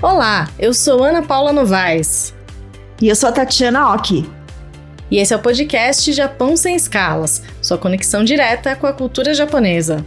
Olá, eu sou Ana Paula Novaes. E eu sou a Tatiana Oki. E esse é o podcast Japão Sem Escalas, sua conexão direta com a cultura japonesa.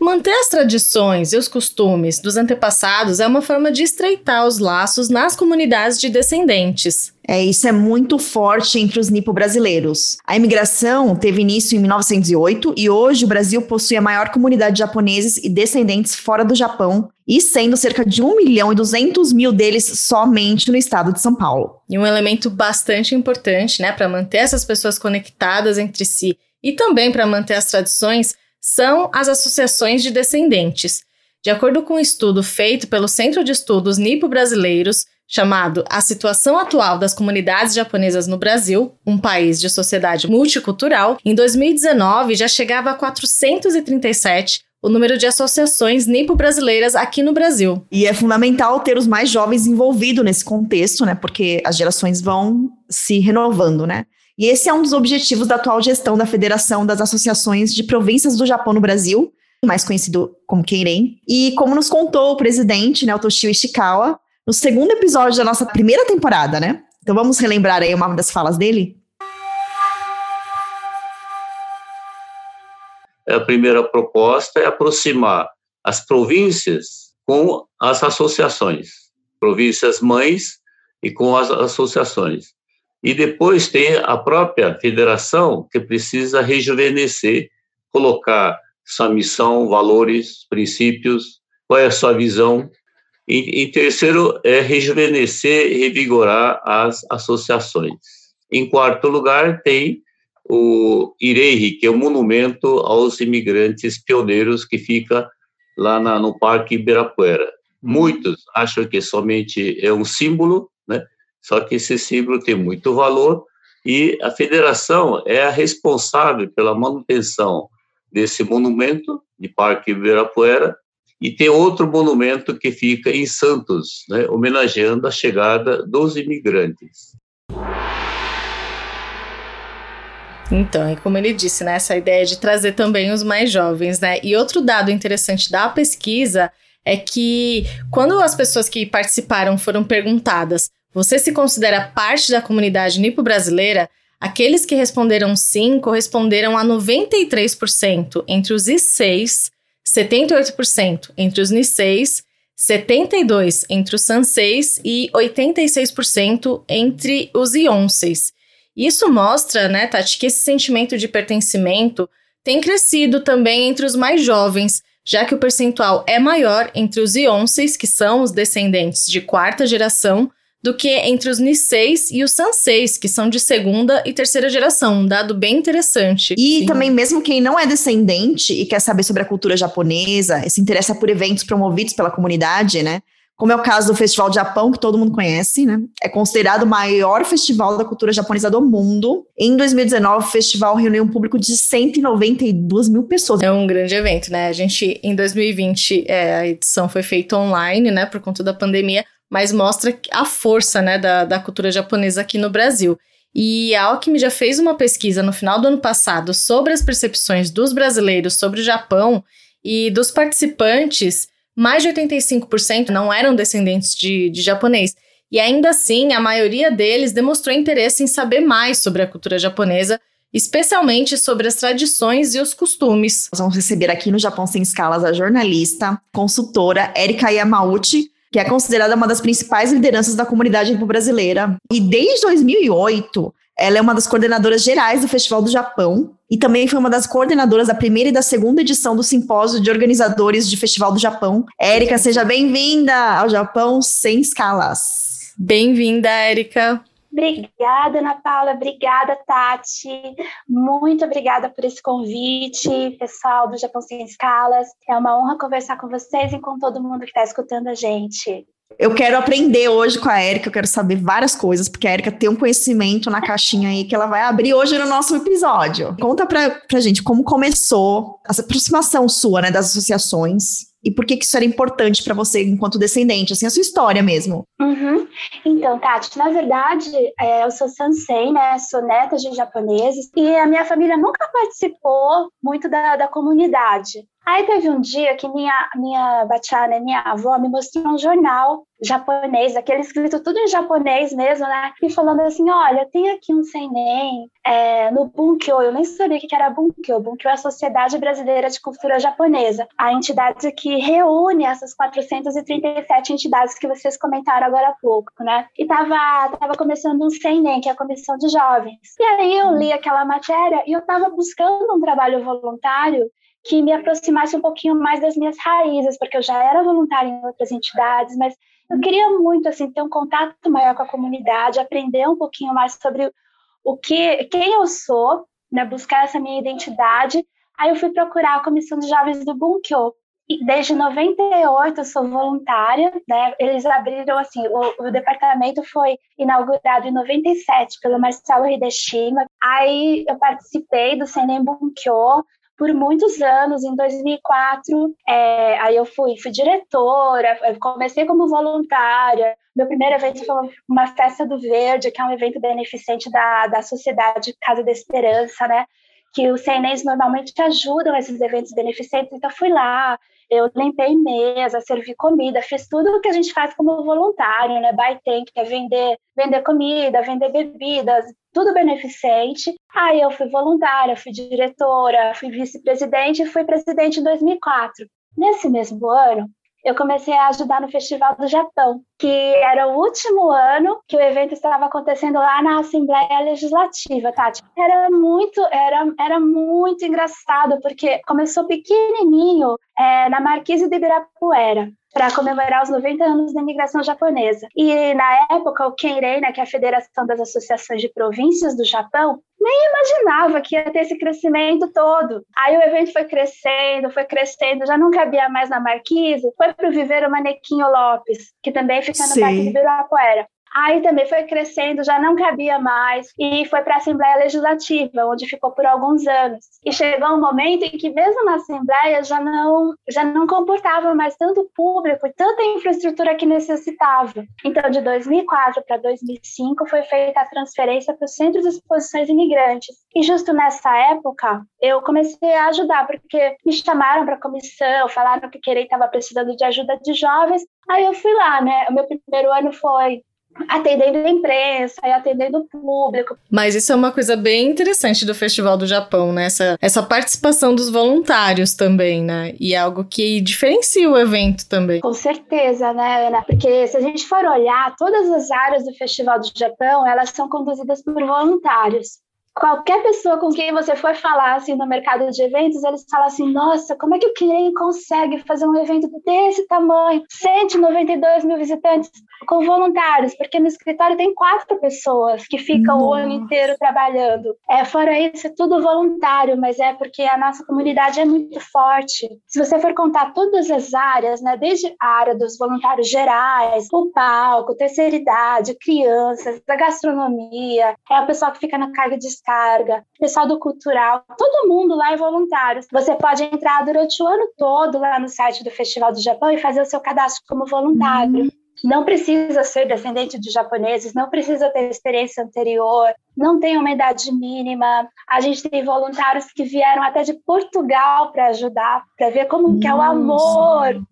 Manter as tradições e os costumes dos antepassados é uma forma de estreitar os laços nas comunidades de descendentes. É, isso é muito forte entre os nipo-brasileiros. A imigração teve início em 1908 e hoje o Brasil possui a maior comunidade de japoneses e descendentes fora do Japão, e sendo cerca de 1 milhão e 200 mil deles somente no estado de São Paulo. E um elemento bastante importante, né, para manter essas pessoas conectadas entre si e também para manter as tradições, são as associações de descendentes. De acordo com um estudo feito pelo Centro de Estudos Nipo-Brasileiros, chamado A Situação Atual das Comunidades Japonesas no Brasil, um país de sociedade multicultural, em 2019 já chegava a 437 o número de associações nipo-brasileiras aqui no Brasil. E é fundamental ter os mais jovens envolvidos nesse contexto, né? Porque as gerações vão se renovando, né? E esse é um dos objetivos da atual gestão da Federação das Associações de Províncias do Japão no Brasil, mais conhecido como Keiren. E como nos contou o presidente, né, o Toshio Ishikawa, no segundo episódio da nossa primeira temporada, né? Então vamos relembrar aí uma das falas dele? A primeira proposta é aproximar as províncias com as associações, províncias mães e com as associações. E depois tem a própria federação que precisa rejuvenescer, colocar sua missão, valores, princípios, qual é a sua visão e, e terceiro, é rejuvenescer e revigorar as associações. Em quarto lugar, tem o Ireihi, que é o monumento aos imigrantes pioneiros que fica lá na, no Parque Ibirapuera. Muitos acham que somente é um símbolo, né? Só que esse símbolo tem muito valor e a federação é a responsável pela manutenção desse monumento de Parque Ibirapuera e tem outro monumento que fica em Santos, né, homenageando a chegada dos imigrantes. Então, e como ele disse, né, essa ideia de trazer também os mais jovens, né? E outro dado interessante da pesquisa é que quando as pessoas que participaram foram perguntadas, você se considera parte da comunidade nipo-brasileira? Aqueles que responderam sim corresponderam a 93% entre os I6 78% entre os Niseis, 72% entre os Sanseis e 86% entre os Ionseis. Isso mostra, né, Tati, que esse sentimento de pertencimento tem crescido também entre os mais jovens, já que o percentual é maior entre os Ionseis, que são os descendentes de quarta geração, do que entre os Niseis e os Sanseis, que são de segunda e terceira geração. Um dado bem interessante. E Sim. também, mesmo quem não é descendente e quer saber sobre a cultura japonesa, se interessa por eventos promovidos pela comunidade, né? Como é o caso do Festival de Japão, que todo mundo conhece, né? É considerado o maior festival da cultura japonesa do mundo. Em 2019, o festival reuniu um público de 192 mil pessoas. É um grande evento, né? A gente, em 2020, é, a edição foi feita online, né? Por conta da pandemia mas mostra a força né, da, da cultura japonesa aqui no Brasil. E a Alckmin já fez uma pesquisa no final do ano passado sobre as percepções dos brasileiros sobre o Japão e dos participantes, mais de 85% não eram descendentes de, de japonês. E ainda assim, a maioria deles demonstrou interesse em saber mais sobre a cultura japonesa, especialmente sobre as tradições e os costumes. Nós vamos receber aqui no Japão Sem Escalas a jornalista, consultora Erika Yamauchi, que é considerada uma das principais lideranças da comunidade brasileira. E desde 2008, ela é uma das coordenadoras gerais do Festival do Japão e também foi uma das coordenadoras da primeira e da segunda edição do Simpósio de Organizadores de Festival do Japão. Érica, seja bem-vinda ao Japão Sem Escalas. Bem-vinda, Érica. Obrigada, Ana Paula. Obrigada, Tati. Muito obrigada por esse convite, pessoal do Japão Sem Escalas. É uma honra conversar com vocês e com todo mundo que está escutando a gente. Eu quero aprender hoje com a Érica, eu quero saber várias coisas, porque a Érica tem um conhecimento na caixinha aí que ela vai abrir hoje no nosso episódio. Conta pra, pra gente como começou essa aproximação sua, né, das associações e por que, que isso era importante para você enquanto descendente, assim, a sua história mesmo. Uhum. Então, Tati, na verdade, é, eu sou sansei, né? Sou neta de japoneses e a minha família nunca participou muito da, da comunidade. Aí teve um dia que minha, minha bachana, minha avó, me mostrou um jornal japonês, aquele escrito tudo em japonês mesmo, né? E falando assim, olha, tem aqui um seinen é, no Bunkyo, eu nem sabia o que era Bunkyo. Bunkyo é a Sociedade Brasileira de Cultura Japonesa, a entidade que reúne essas 437 entidades que vocês comentaram agora há pouco, né? E tava, tava começando um seinen, que é a Comissão de Jovens. E aí eu li aquela matéria e eu tava buscando um trabalho voluntário que me aproximasse um pouquinho mais das minhas raízes, porque eu já era voluntária em outras entidades, mas eu queria muito assim ter um contato maior com a comunidade, aprender um pouquinho mais sobre o que, quem eu sou, né, buscar essa minha identidade. Aí eu fui procurar a Comissão de Jovens do Bunkyo. E desde 98 eu sou voluntária, né? Eles abriram assim, o, o departamento foi inaugurado em 97 pelo Marcelo Hideshima. Aí eu participei do Senem Bunkyo, por muitos anos. Em 2004, é, aí eu fui, fui diretora, comecei como voluntária. Meu primeiro evento foi uma festa do Verde, que é um evento beneficente da, da Sociedade Casa da Esperança, né? Que os CNEs normalmente ajudam esses eventos beneficentes, então fui lá, eu limpei mesa, servi comida, fiz tudo o que a gente faz como voluntário, né? Baitem, que é vender, vender comida, vender bebidas, tudo beneficente. Aí eu fui voluntária, fui diretora, fui vice-presidente e fui presidente em 2004. Nesse mesmo ano, eu comecei a ajudar no Festival do Japão, que era o último ano que o evento estava acontecendo lá na Assembleia Legislativa, Tati. Era muito, era, era muito engraçado, porque começou pequenininho é, na Marquise de Ibirapuera para comemorar os 90 anos da imigração japonesa. E na época, o Kenrei, né, que é a Federação das Associações de Províncias do Japão, nem imaginava que ia ter esse crescimento todo. Aí o evento foi crescendo, foi crescendo, já não cabia mais na Marquise, foi para o Viveiro Manequinho Lopes, que também fica no Sim. Parque de Ibirapuera. Aí também foi crescendo, já não cabia mais e foi para a Assembleia Legislativa, onde ficou por alguns anos. E chegou um momento em que mesmo na Assembleia já não já não comportava mais tanto público e tanta infraestrutura que necessitava. Então, de 2004 para 2005 foi feita a transferência para o Centro de Exposições Imigrantes. E justo nessa época, eu comecei a ajudar porque me chamaram para a comissão, falaram que querer estava precisando de ajuda de jovens. Aí eu fui lá, né? O meu primeiro ano foi atendendo a imprensa e atendendo o público. Mas isso é uma coisa bem interessante do Festival do Japão, né? Essa, essa participação dos voluntários também, né? E é algo que diferencia o evento também. Com certeza, né, Ana? Porque se a gente for olhar, todas as áreas do Festival do Japão, elas são conduzidas por voluntários qualquer pessoa com quem você for falar assim no mercado de eventos, eles falam assim: nossa, como é que o Kirin consegue fazer um evento desse tamanho? 192 mil visitantes com voluntários, porque no escritório tem quatro pessoas que ficam nossa. o ano inteiro trabalhando. É, fora isso, é tudo voluntário, mas é porque a nossa comunidade é muito forte. Se você for contar todas as áreas, né, desde a área dos voluntários gerais, o palco, terceira idade, crianças, a gastronomia, é a pessoa que fica na carga de descarga, pessoal do cultural, todo mundo lá é voluntário. Você pode entrar durante o ano todo lá no site do Festival do Japão e fazer o seu cadastro como voluntário. Uhum. Não precisa ser descendente de japoneses, não precisa ter experiência anterior, não tem uma idade mínima. A gente tem voluntários que vieram até de Portugal para ajudar, para ver como Nossa. que é o amor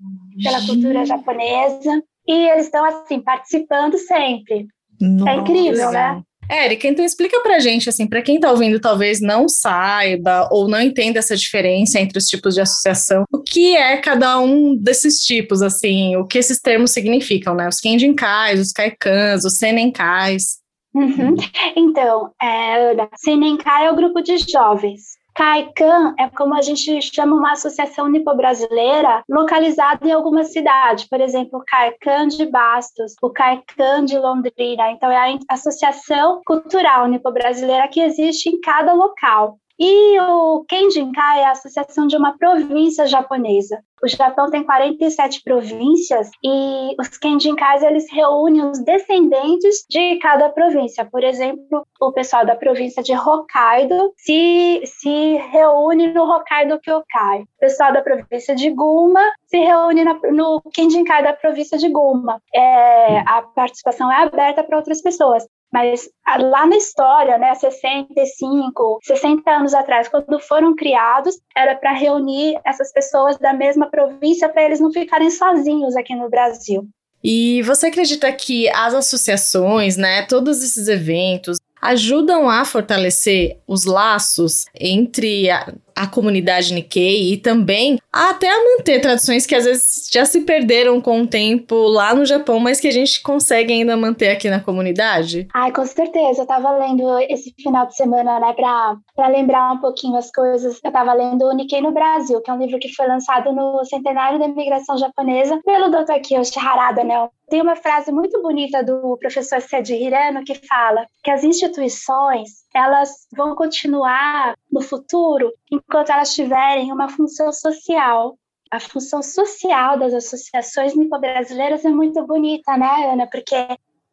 pela cultura japonesa. E eles estão assim participando sempre. É Nossa. É incrível, né? Érica, então explica pra gente, assim, para quem tá ouvindo talvez não saiba ou não entenda essa diferença entre os tipos de associação, o que é cada um desses tipos, assim, o que esses termos significam, né? Os Kenjinkais, os Kaikans, os Senenkais. Uhum. Então, é, Senenkai é o grupo de jovens, CAICAN é como a gente chama uma associação nipo-brasileira localizada em alguma cidade, por exemplo, o CAICAN de Bastos, o CAICAN de Londrina. Então, é a Associação Cultural Nipo-Brasileira que existe em cada local. E o Kenjinkai é a associação de uma província japonesa. O Japão tem 47 províncias e os Kenjinkais eles reúnem os descendentes de cada província. Por exemplo, o pessoal da província de Hokkaido se, se reúne no Hokkaido Kyokai. O pessoal da província de Guma se reúne na, no Kenjinkai da província de Guma. É, a participação é aberta para outras pessoas. Mas ah, lá na história, né, 65, 60 anos atrás, quando foram criados, era para reunir essas pessoas da mesma província para eles não ficarem sozinhos aqui no Brasil. E você acredita que as associações, né, todos esses eventos, ajudam a fortalecer os laços entre a, a comunidade Nikkei e também até a manter tradições que às vezes já se perderam com o tempo lá no Japão, mas que a gente consegue ainda manter aqui na comunidade? Ai, com certeza. Eu tava lendo esse final de semana, né, pra, pra lembrar um pouquinho as coisas. Eu tava lendo o Nikkei no Brasil, que é um livro que foi lançado no centenário da imigração japonesa pelo Dr. Kiyoshi Harada, né, tem uma frase muito bonita do professor Sedi Hirano que fala que as instituições elas vão continuar no futuro enquanto elas tiverem uma função social. A função social das associações nipo-brasileiras é muito bonita, né, Ana? Porque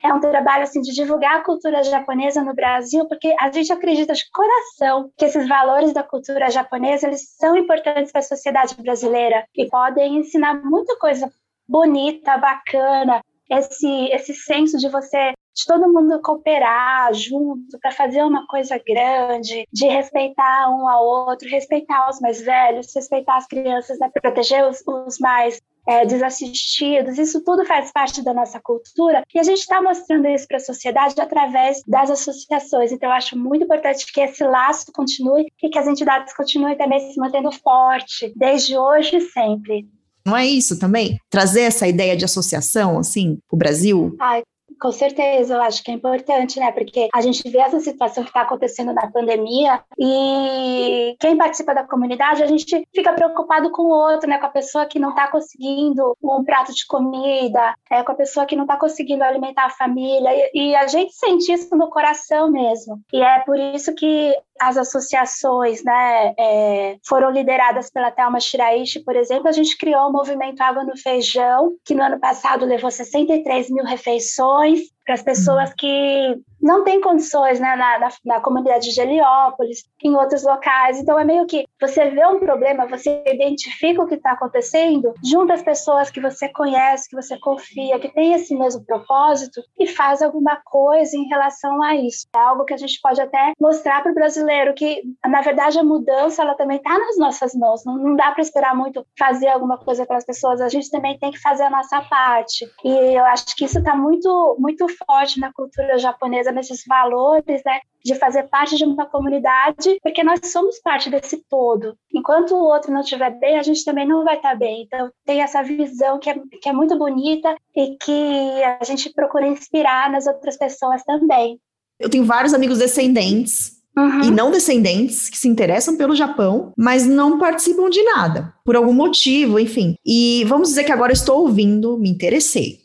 é um trabalho assim de divulgar a cultura japonesa no Brasil, porque a gente acredita de coração que esses valores da cultura japonesa eles são importantes para a sociedade brasileira e podem ensinar muita coisa bonita, bacana, esse esse senso de você de todo mundo cooperar junto para fazer uma coisa grande, de respeitar um ao outro, respeitar os mais velhos, respeitar as crianças, né? proteger os, os mais é, desassistidos, isso tudo faz parte da nossa cultura e a gente está mostrando isso para a sociedade através das associações. Então, eu acho muito importante que esse laço continue e que as entidades continuem também se mantendo forte, desde hoje e sempre. Não é isso também? Trazer essa ideia de associação, assim, o Brasil? Ai, com certeza, eu acho que é importante, né? Porque a gente vê essa situação que está acontecendo na pandemia e quem participa da comunidade, a gente fica preocupado com o outro, né? Com a pessoa que não está conseguindo um prato de comida, é, com a pessoa que não está conseguindo alimentar a família. E, e a gente sente isso no coração mesmo. E é por isso que as associações né, é, foram lideradas pela Thelma Shiraishi, por exemplo, a gente criou o movimento Água no Feijão, que no ano passado levou 63 mil refeições para as pessoas que não têm condições né, na, na, na, comunidade de Heliópolis, em outros locais. Então, é meio que você vê um problema, você identifica o que está acontecendo, junta as pessoas que você conhece, que você confia, que tem esse mesmo propósito e faz alguma coisa em relação a isso. É algo que a gente pode até mostrar para o brasileiro que, na verdade, a mudança ela também está nas nossas mãos. Não, não dá para esperar muito fazer alguma coisa para as pessoas. A gente também tem que fazer a nossa parte. E eu acho que isso está muito, muito forte na cultura japonesa, nesses valores, né, de fazer parte de uma comunidade, porque nós somos parte desse todo. Enquanto o outro não estiver bem, a gente também não vai estar bem. Então, tem essa visão que é, que é muito bonita e que a gente procura inspirar nas outras pessoas também. Eu tenho vários amigos descendentes Uhum. e não descendentes que se interessam pelo Japão, mas não participam de nada, por algum motivo, enfim. E vamos dizer que agora estou ouvindo, me interessei.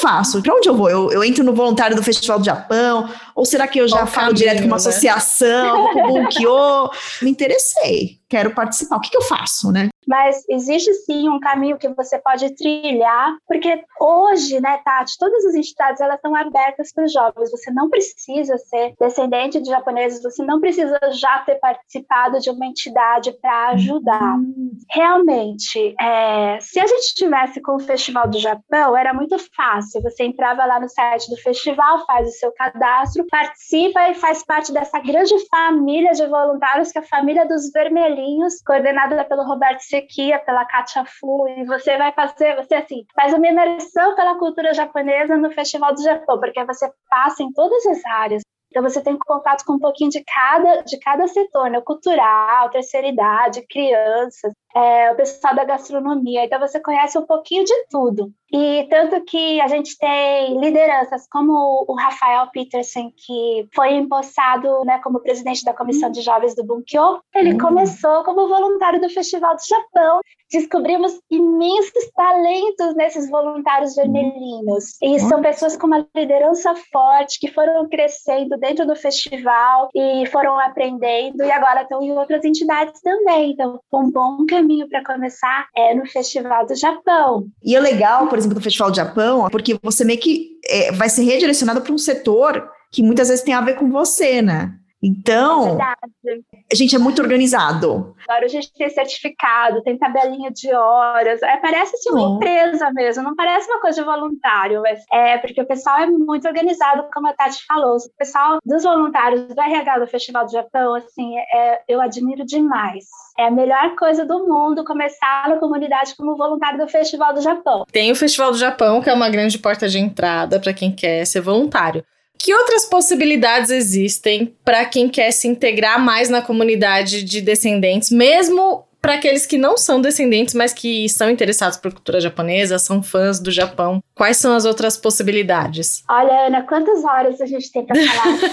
Faço? Para onde eu vou? Eu, eu, entro no voluntário do Festival do Japão? Ou será que eu já Qual falo caminho, direto com uma né? associação, com o Bunkyo? Me interessei, quero participar. O que, que eu faço, né? mas existe sim um caminho que você pode trilhar, porque hoje, né, Tati, todas as entidades elas estão abertas para os jovens. Você não precisa ser descendente de japoneses, você não precisa já ter participado de uma entidade para ajudar. Uhum. Realmente, é, se a gente tivesse com o Festival do Japão, era muito fácil. Você entrava lá no site do festival, faz o seu cadastro, participa e faz parte dessa grande família de voluntários que é a família dos vermelhinhos, coordenada pelo Roberto Sequia, pela Katia Fu, e você vai fazer, você assim, faz uma imersão pela cultura japonesa no Festival do Japão, porque você passa em todas as áreas. Então você tem contato com um pouquinho de cada, de cada setor, né? Cultural, terceira idade, crianças. É, o pessoal da gastronomia. Então você conhece um pouquinho de tudo. E tanto que a gente tem lideranças como o Rafael Peterson, que foi empossado né, como presidente da Comissão de Jovens do Bunkyo. Ele uhum. começou como voluntário do Festival do Japão. Descobrimos imensos talentos nesses voluntários vermelhinhos. E uhum. são pessoas com uma liderança forte, que foram crescendo dentro do festival e foram aprendendo, e agora estão em outras entidades também. Então, um bom caminho para começar é no Festival do Japão. E é legal, por exemplo, do Festival do Japão, porque você meio que é, vai ser redirecionado para um setor que muitas vezes tem a ver com você, né? Então, é a gente é muito organizado. Agora a gente tem certificado, tem tabelinha de horas. É, parece assim, uma empresa mesmo, não parece uma coisa de voluntário, mas é porque o pessoal é muito organizado, como a Tati falou. O pessoal dos voluntários do RH do Festival do Japão, assim, é, eu admiro demais. É a melhor coisa do mundo começar na comunidade como voluntário do Festival do Japão. Tem o Festival do Japão, que é uma grande porta de entrada para quem quer ser voluntário. Que outras possibilidades existem para quem quer se integrar mais na comunidade de descendentes, mesmo para aqueles que não são descendentes, mas que estão interessados por cultura japonesa, são fãs do Japão? Quais são as outras possibilidades? Olha, Ana, quantas horas a gente tem para falar aqui?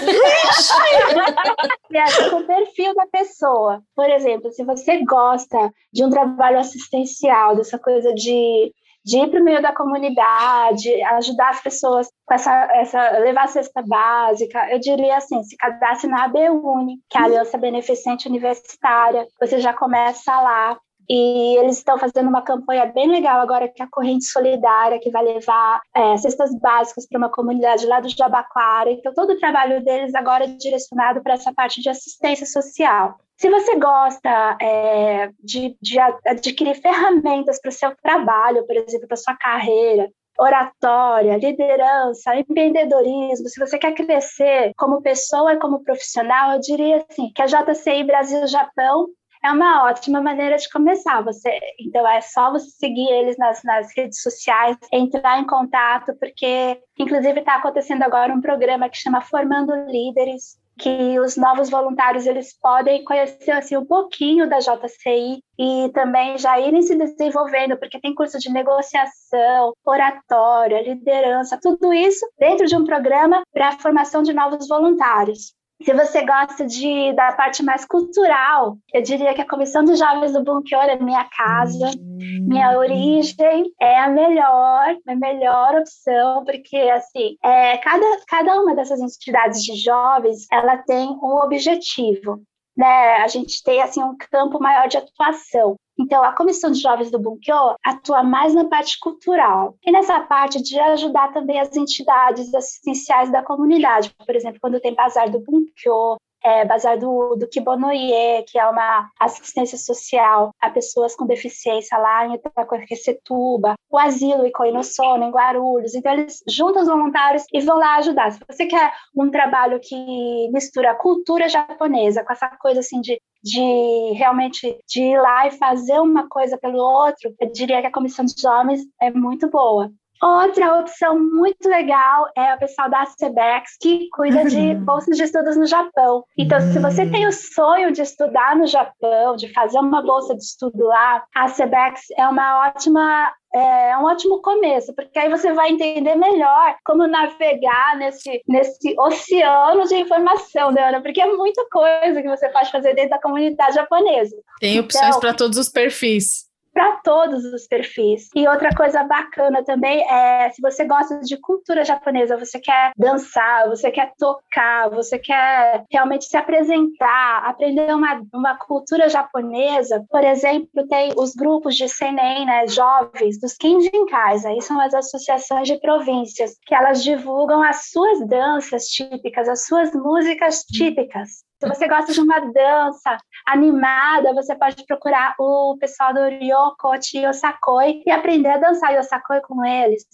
com o perfil da pessoa. Por exemplo, se você gosta de um trabalho assistencial, dessa coisa de de ir para o meio da comunidade, ajudar as pessoas com essa, essa levar a cesta básica, eu diria assim, se cadastre na ABUNI, que é a Aliança Beneficente Universitária, você já começa lá, e eles estão fazendo uma campanha bem legal agora, que é a Corrente Solidária, que vai levar é, cestas básicas para uma comunidade lá do Jabaquara. Então, todo o trabalho deles agora é direcionado para essa parte de assistência social. Se você gosta é, de, de adquirir ferramentas para o seu trabalho, por exemplo, para sua carreira, oratória, liderança, empreendedorismo, se você quer crescer como pessoa e como profissional, eu diria assim, que a JCI Brasil-Japão é uma ótima maneira de começar. Você, então é só você seguir eles nas, nas redes sociais, entrar em contato, porque inclusive está acontecendo agora um programa que chama Formando Líderes, que os novos voluntários eles podem conhecer assim um pouquinho da JCI e também já irem se desenvolvendo, porque tem curso de negociação, oratória, liderança, tudo isso dentro de um programa para a formação de novos voluntários. Se você gosta de, da parte mais cultural, eu diria que a Comissão de Jovens do Bunkior é minha casa, minha origem é a melhor, a melhor opção, porque assim, é, cada, cada uma dessas entidades de jovens, ela tem um objetivo. Né, a gente tem assim um campo maior de atuação. Então, a Comissão de Jovens do Bunkyo atua mais na parte cultural e nessa parte de ajudar também as entidades assistenciais da comunidade. Por exemplo, quando tem bazar do Bunkyo, é, Bazar do, do Kibonoye, que é uma assistência social a pessoas com deficiência lá em Itacoaquecetuba, o Asilo Ikoinosono, em Guarulhos. Então, eles juntam os voluntários e vão lá ajudar. Se você quer um trabalho que mistura a cultura japonesa com essa coisa assim de de realmente de ir lá e fazer uma coisa pelo outro, eu diria que a comissão de jovens é muito boa. Outra opção muito legal é o pessoal da CBEX, que cuida de uhum. bolsas de estudos no Japão. Então, se você tem o sonho de estudar no Japão, de fazer uma bolsa de estudo lá, a CBEX é uma ótima é um ótimo começo, porque aí você vai entender melhor como navegar nesse, nesse oceano de informação, né, Ana? Porque é muita coisa que você pode fazer dentro da comunidade japonesa. Tem opções então, para todos os perfis para todos os perfis. E outra coisa bacana também é se você gosta de cultura japonesa, você quer dançar, você quer tocar, você quer realmente se apresentar, aprender uma, uma cultura japonesa, por exemplo, tem os grupos de seinen, né, jovens, dos Kinjinkais, aí são as associações de províncias, que elas divulgam as suas danças típicas, as suas músicas típicas. Se você gosta de uma dança animada, você pode procurar o pessoal do Ryokochi Yosakoi e aprender a dançar Yosakoi com eles.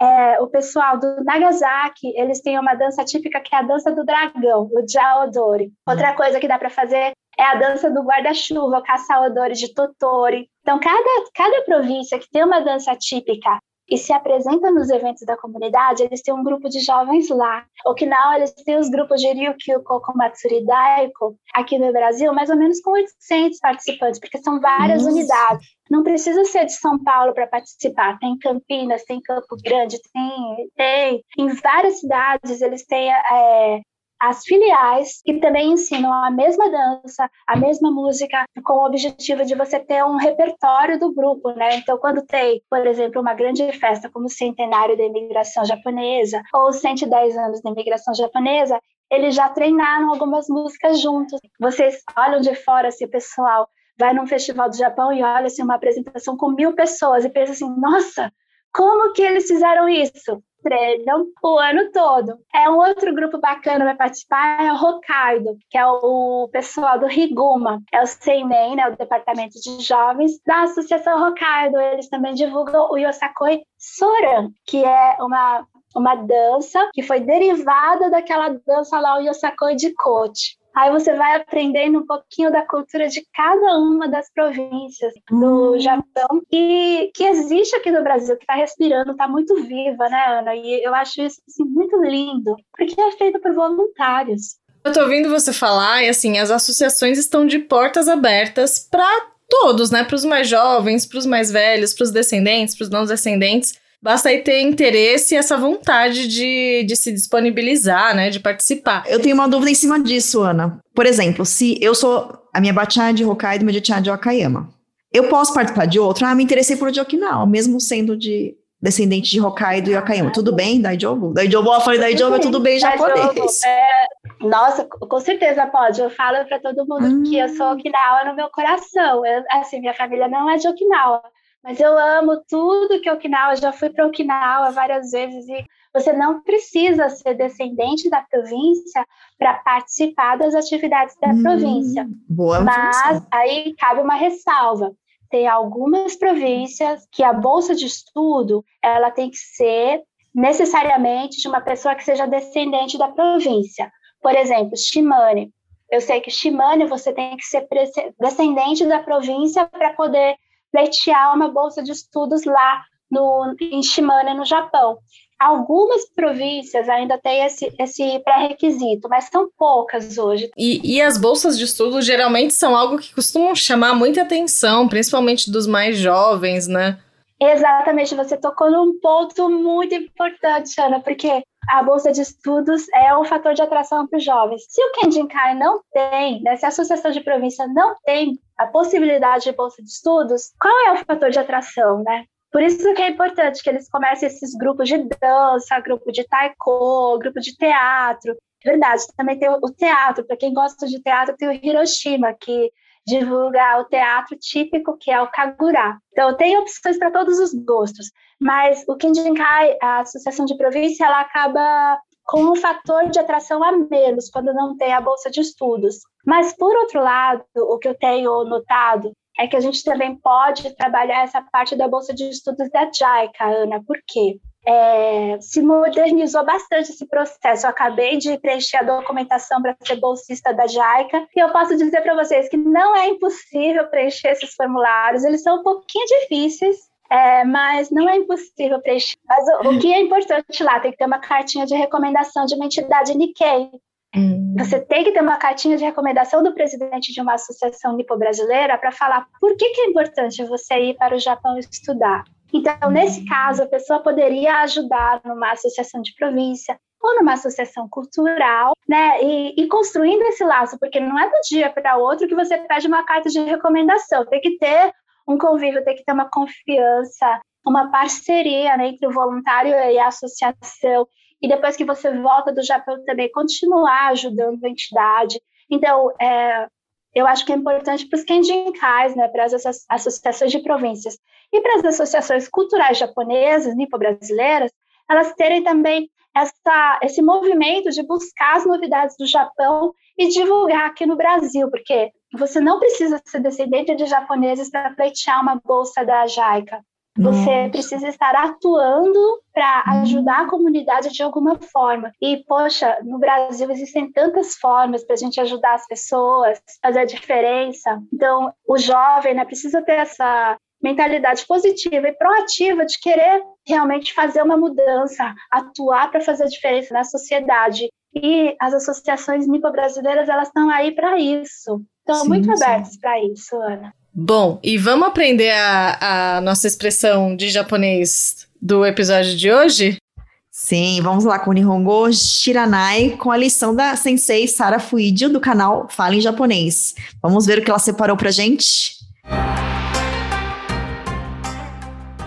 É, o pessoal do Nagasaki, eles têm uma dança típica que é a dança do dragão, o Jaodori. Outra coisa que dá para fazer é a dança do guarda-chuva, o caça-odori de Totori. Então, cada, cada província que tem uma dança típica e se apresentam nos eventos da comunidade, eles têm um grupo de jovens lá. Okinawa, eles têm os grupos de Ryukyu Kokomatsuri Daiko, aqui no Brasil, mais ou menos com 800 participantes, porque são várias Nossa. unidades. Não precisa ser de São Paulo para participar. Tem Campinas, tem Campo Grande, tem, tem. Em várias cidades eles têm é, as filiais que também ensinam a mesma dança, a mesma música, com o objetivo de você ter um repertório do grupo, né? Então, quando tem, por exemplo, uma grande festa como o centenário da imigração japonesa ou 110 anos da imigração japonesa, eles já treinaram algumas músicas juntos. Vocês olham de fora, assim, pessoal, vai num festival do Japão e olha assim, uma apresentação com mil pessoas e pensa assim, nossa, como que eles fizeram isso? Treinam o ano todo. É um outro grupo bacana vai participar, é o Hokkaido, que é o pessoal do Riguma, é o Seinen, né, o departamento de jovens da Associação Hokkaido. Eles também divulgam o Yosakoi Soran, que é uma uma dança que foi derivada daquela dança lá, o Yosakoi de Kochi. Aí você vai aprendendo um pouquinho da cultura de cada uma das províncias do hum. Japão que, que existe aqui no Brasil, que está respirando, está muito viva, né, Ana? E eu acho isso assim, muito lindo, porque é feito por voluntários. Eu tô ouvindo você falar e assim, as associações estão de portas abertas para todos, né? Para os mais jovens, para os mais velhos, para os descendentes, para os não descendentes. Basta aí ter interesse e essa vontade de, de se disponibilizar, né? De participar. Eu tenho uma dúvida em cima disso, Ana. Por exemplo, se eu sou a minha bachan é de Hokkaido e meu de é de Wakayama. Eu posso participar de outro? Ah, me interessei por de Okinawa, mesmo sendo de descendente de Hokkaido e Wakayama. Tudo bem, Daijobu? Daijobu, eu falei Daijobu, é tudo bem japonês. É, nossa, com certeza pode. Eu falo para todo mundo hum. que eu sou hum. Okinawa no meu coração. Eu, assim, minha família não é de Okinawa. Mas eu amo tudo que Okinawa, já fui para Okinawa várias vezes e você não precisa ser descendente da província para participar das atividades da hum, província. Boa Mas aí cabe uma ressalva. Tem algumas províncias que a bolsa de estudo ela tem que ser necessariamente de uma pessoa que seja descendente da província. Por exemplo, Shimane. Eu sei que Shimane você tem que ser descendente da província para poder pleitear uma bolsa de estudos lá no, em Shimane, no Japão. Algumas províncias ainda têm esse, esse pré-requisito, mas são poucas hoje. E, e as bolsas de estudo geralmente são algo que costumam chamar muita atenção, principalmente dos mais jovens, né? Exatamente, você tocou num ponto muito importante, Ana, porque a bolsa de estudos é um fator de atração para os jovens. Se o Kendinkai não tem, né, se a associação de província não tem a possibilidade de bolsa de estudos, qual é o fator de atração, né? Por isso que é importante que eles comecem esses grupos de dança, grupo de taiko, grupo de teatro. Verdade, também tem o teatro. Para quem gosta de teatro, tem o Hiroshima, que divulga o teatro típico, que é o Kagura. Então, tem opções para todos os gostos, mas o Kindinkai, a Associação de Província, ela acaba com um fator de atração a menos quando não tem a bolsa de estudos. Mas, por outro lado, o que eu tenho notado é que a gente também pode trabalhar essa parte da bolsa de estudos da JICA, Ana. Por quê? É, se modernizou bastante esse processo. Eu acabei de preencher a documentação para ser bolsista da JICA e eu posso dizer para vocês que não é impossível preencher esses formulários, eles são um pouquinho difíceis, é, mas não é impossível preencher. Mas o, o, que é importante lá, tem que ter uma cartinha de recomendação de uma entidade Nikkei. Hum. Você tem que ter uma cartinha de recomendação do presidente de uma associação nipo-brasileira para falar por que, que é importante você ir para o Japão estudar. Então, nesse caso, a pessoa poderia ajudar numa associação de província ou numa associação cultural, né? E, e construindo esse laço, porque não é do dia para o outro que você pede uma carta de recomendação. Tem que ter um convívio, tem que ter uma confiança, uma parceria né, entre o voluntário e a associação. E depois que você volta do Japão também continuar ajudando a entidade. Então, é, eu acho que é importante para os Kenjinkais, né, para as associações de províncias e para as associações culturais japonesas, nipo-brasileiras, elas terem também essa, esse movimento de buscar as novidades do Japão e divulgar aqui no Brasil, porque você não precisa ser descendente de japoneses para pleitear uma bolsa da JICA. Você Nossa. precisa estar atuando para ajudar a comunidade de alguma forma. E, poxa, no Brasil existem tantas formas para a gente ajudar as pessoas, fazer a diferença. Então, o jovem né, precisa ter essa, mentalidade positiva e proativa de querer realmente fazer uma mudança, atuar para fazer a diferença na sociedade. E as associações nipo-brasileiras, elas estão aí para isso. Estão muito abertas para isso, Ana. Bom, e vamos aprender a, a nossa expressão de japonês do episódio de hoje? Sim, vamos lá com o Nihongo Shiranai com a lição da sensei Sara Fuidio do canal Fala em Japonês. Vamos ver o que ela separou pra gente?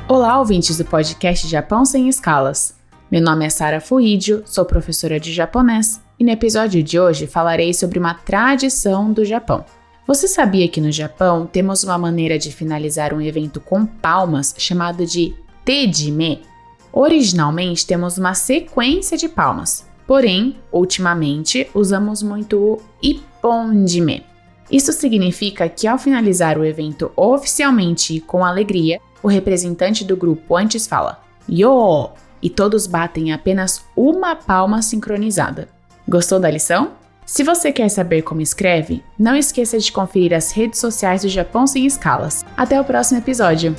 Olá, ouvintes do podcast Japão Sem Escalas. Meu nome é Sara Fuidio, sou professora de japonês e no episódio de hoje falarei sobre uma tradição do Japão. Você sabia que no Japão temos uma maneira de finalizar um evento com palmas chamada de Tejime? Originalmente temos uma sequência de palmas, porém, ultimamente usamos muito o Ippondime. Isso significa que ao finalizar o evento oficialmente com alegria, o representante do grupo antes fala Yo! e todos batem apenas uma palma sincronizada. Gostou da lição? Se você quer saber como escreve, não esqueça de conferir as redes sociais do Japão Sem Escalas. Até o próximo episódio!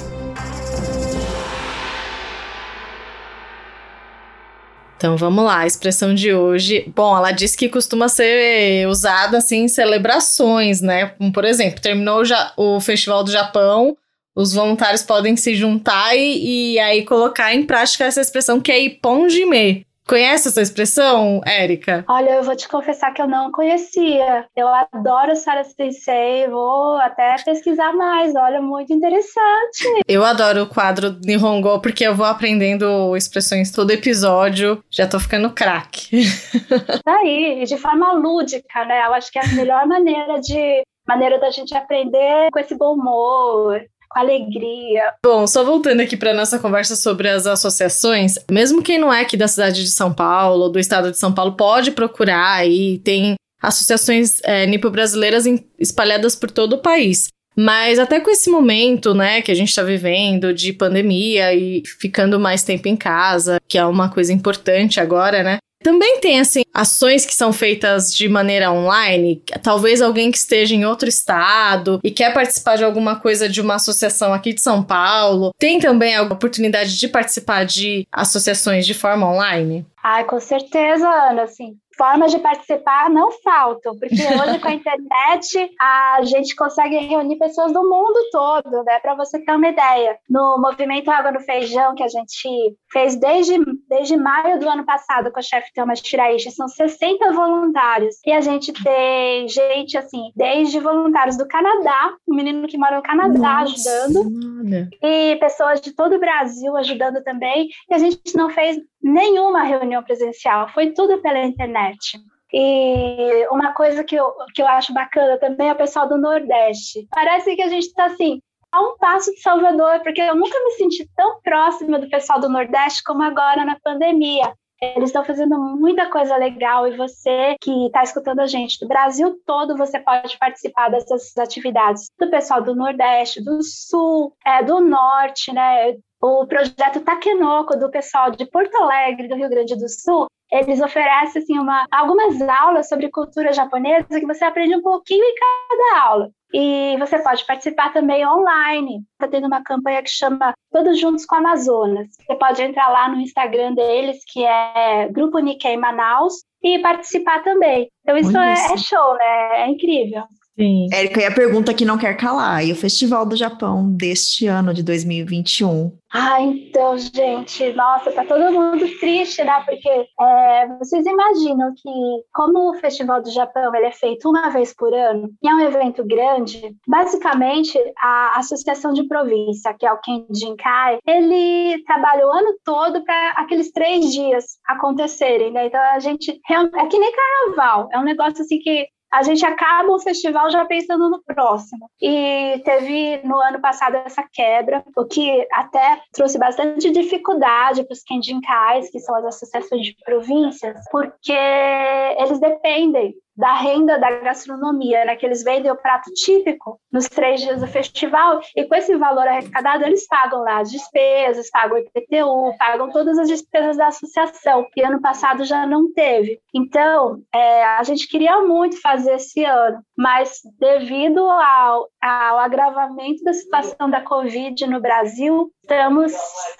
Então vamos lá, a expressão de hoje. Bom, ela diz que costuma ser usada assim em celebrações, né? Como, por exemplo, terminou o Festival do Japão, os voluntários podem se juntar e, e aí colocar em prática essa expressão que é Iponjime, Conhece essa expressão, Érica? Olha, eu vou te confessar que eu não conhecia. Eu adoro Sara Sensei, vou até pesquisar mais. Olha, muito interessante. Eu adoro o quadro Nihongo porque eu vou aprendendo expressões todo episódio. Já tô ficando craque. Tá aí, de forma lúdica, né? Eu acho que é a melhor maneira de maneira da gente aprender com esse bom humor, com alegria. Bom, só voltando aqui para nossa conversa sobre as associações, mesmo quem não é aqui da cidade de São Paulo, ou do estado de São Paulo, pode procurar aí, tem associações é, nipo-brasileiras espalhadas por todo o país. Mas até com esse momento, né, que a gente está vivendo de pandemia e ficando mais tempo em casa, que é uma coisa importante agora, né? Também tem, assim, ações que são feitas de maneira online. Talvez alguém que esteja em outro estado e quer participar de alguma coisa de uma associação aqui de São Paulo. Tem também a oportunidade de participar de associações de forma online? Ai, com certeza, Ana, assim, formas de participar não faltam, porque hoje com a internet a gente consegue reunir pessoas do mundo todo, né? Para você ter uma ideia. No movimento Água no Feijão, que a gente fez desde, desde maio do ano passado com o chefe Thomas Shiraishi, são 60 voluntários. E a gente tem gente, assim, desde voluntários do Canadá, um menino que mora no Canadá Nossa, ajudando, e pessoas de todo o Brasil ajudando também. E a gente não fez nenhuma reunião presencial, foi tudo pela internet. E uma coisa que eu, que eu acho bacana também é o pessoal do Nordeste. Parece que a gente está assim, a um passo de Salvador, porque eu nunca me senti tão próxima do pessoal do Nordeste como agora na pandemia. Eles estão fazendo muita coisa legal e você que está escutando a gente do Brasil todo, você pode participar dessas atividades do pessoal do Nordeste, do Sul, é, do Norte, né? O projeto Taquenoco do pessoal de Porto Alegre, do Rio Grande do Sul, eles oferecem assim, uma, algumas aulas sobre cultura japonesa que você aprende um pouquinho em cada aula. E você pode participar também online. Está tendo uma campanha que chama Todos Juntos com Amazonas. Você pode entrar lá no Instagram deles, que é Grupo Nikkei Manaus, e participar também. Então isso é, é, show, né? É incrível. Sim. Érica, e a pergunta que não quer calar, e o Festival do Japão deste ano de 2021? Ah, então, gente, nossa, tá todo mundo triste, né? Porque é, vocês imaginam que, como o Festival do Japão ele é feito uma vez por ano, e é um evento grande, basicamente a Associação de Província, que é o Kenjinkai, ele trabalha o ano todo para aqueles três dias acontecerem, né? Então a gente é que nem carnaval, é um negócio assim que a gente acaba o festival já pensando no próximo. E teve no ano passado essa quebra, o que até trouxe bastante dificuldade para os Kenjinkais, que são as associações de províncias, porque eles dependem da renda da gastronomia, né? Que eles vendem o prato típico nos três dias do festival e com esse valor arrecadado eles pagam lá as despesas, pagam o IPTU, pagam todas as despesas da associação, que ano passado já não teve. Então, é, a gente queria muito fazer esse ano, mas devido ao, ao agravamento da situação da Covid no Brasil, estamos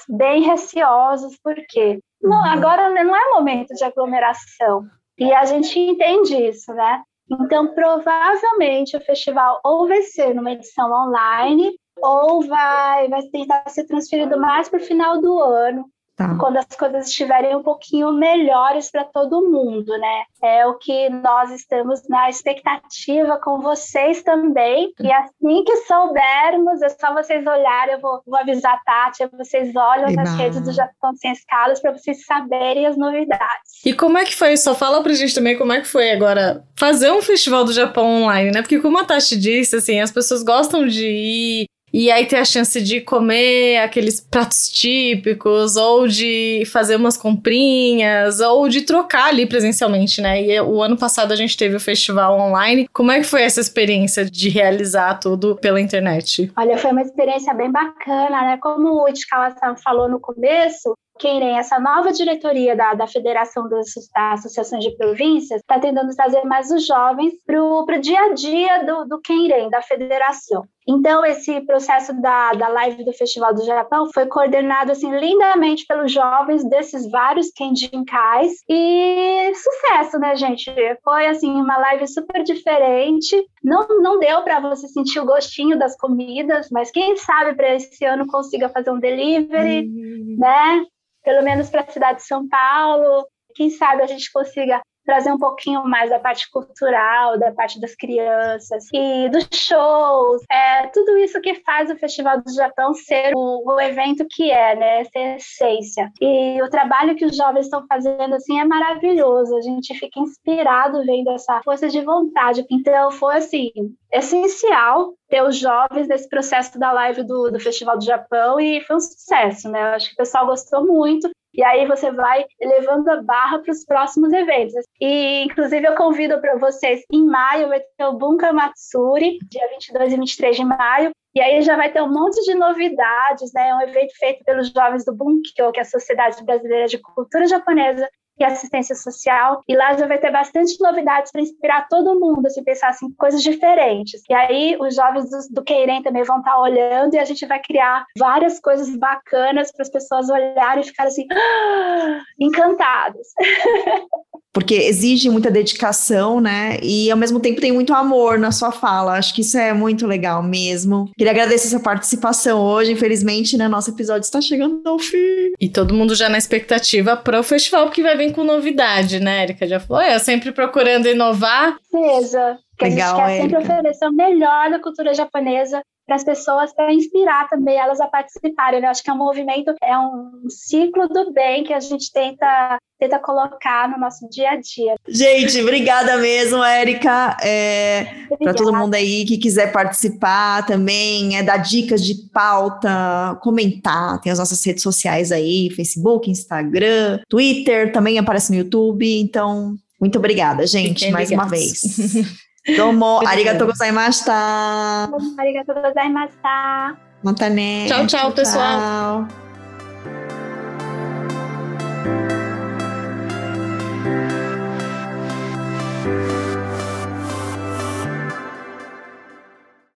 bem receosos, porque não, agora não é momento de aglomeração. E a gente entende isso, né? Então, provavelmente o festival ou vai ser numa edição online, ou vai, vai tentar ser transferido mais para o final do ano, Tá. Quando as coisas estiverem um pouquinho melhores para todo mundo, né? É o que nós estamos na expectativa com vocês também. E assim que soubermos, é só vocês olharem, eu vou, vou avisar a Tati, vocês olham Eba. nas redes do Japão Sem Escalas para vocês saberem as novidades. E como é que foi? Só fala pra gente também como é que foi agora fazer um festival do Japão online, né? Porque como a Tati disse, assim, as pessoas gostam de ir e aí ter a chance de comer aqueles pratos típicos, ou de fazer umas comprinhas, ou de trocar ali presencialmente, né? E o ano passado a gente teve o festival online. Como é que foi essa experiência de realizar tudo pela internet? Olha, foi uma experiência bem bacana, né? Como o Itikawa falou no começo, Querem, essa nova diretoria da, da Federação das, da Associações de Províncias está tentando trazer mais os jovens para o dia a dia do, do Querem, da federação. Então, esse processo da, da live do Festival do Japão foi coordenado assim, lindamente pelos jovens desses vários Kenjinkais e sucesso, né, gente? Foi assim uma live super diferente. Não, não deu para você sentir o gostinho das comidas, mas quem sabe para esse ano consiga fazer um delivery, uhum. né? pelo menos para a cidade de São Paulo. Quem sabe a gente consiga trazer um pouquinho mais da parte cultural, da parte das crianças e dos shows, é, tudo isso que faz o Festival do Japão ser o, o evento que é, né, ser essência. E o trabalho que os jovens estão fazendo assim é maravilhoso. A gente fica inspirado vendo essa força de vontade. Então foi assim essencial ter os jovens nesse processo da live do, do Festival do Japão e foi um sucesso, né? Eu acho que o pessoal gostou muito e aí você vai levando a barra para os próximos eventos. E, inclusive, eu convido para vocês, em maio vai ter o Bunka Matsuri, dia 22 e 23 de maio, e aí já vai ter um monte de novidades, né? É um evento feito pelos jovens do Bunkyo, que é a Sociedade Brasileira de Cultura Japonesa, e assistência social. E lá já vai ter bastante novidades para inspirar todo mundo, assim, pensar assim, coisas diferentes. E aí os jovens do, do Queirem também vão estar tá olhando e a gente vai criar várias coisas bacanas para as pessoas olharem e ficarem assim, ah, encantados. porque exige muita dedicação, né? E ao mesmo tempo tem muito amor na sua fala. Acho que isso é muito legal mesmo. Queria agradecer essa participação hoje. Infelizmente, né, nosso episódio está chegando ao fim. E todo mundo já na expectativa para o festival, que vai vir com novidade, né, Erika? Já falou, eu sempre procurando inovar. Seja. Que Legal, a gente quer Erika. sempre oferecer o melhor da cultura japonesa para as pessoas, para inspirar também elas a participarem. Né? Eu acho que é um movimento, é um ciclo do bem que a gente tenta tenta colocar no nosso dia a dia. Gente, obrigada mesmo, Érica. É, para todo mundo aí que quiser participar também, é dar dicas de pauta, comentar, tem as nossas redes sociais aí, Facebook, Instagram, Twitter, também aparece no YouTube. Então, muito obrigada, gente, Fiquem mais ligados. uma vez. どうもありがとうございました。ありがとうございました。またね。チャオチャオ、pessoal。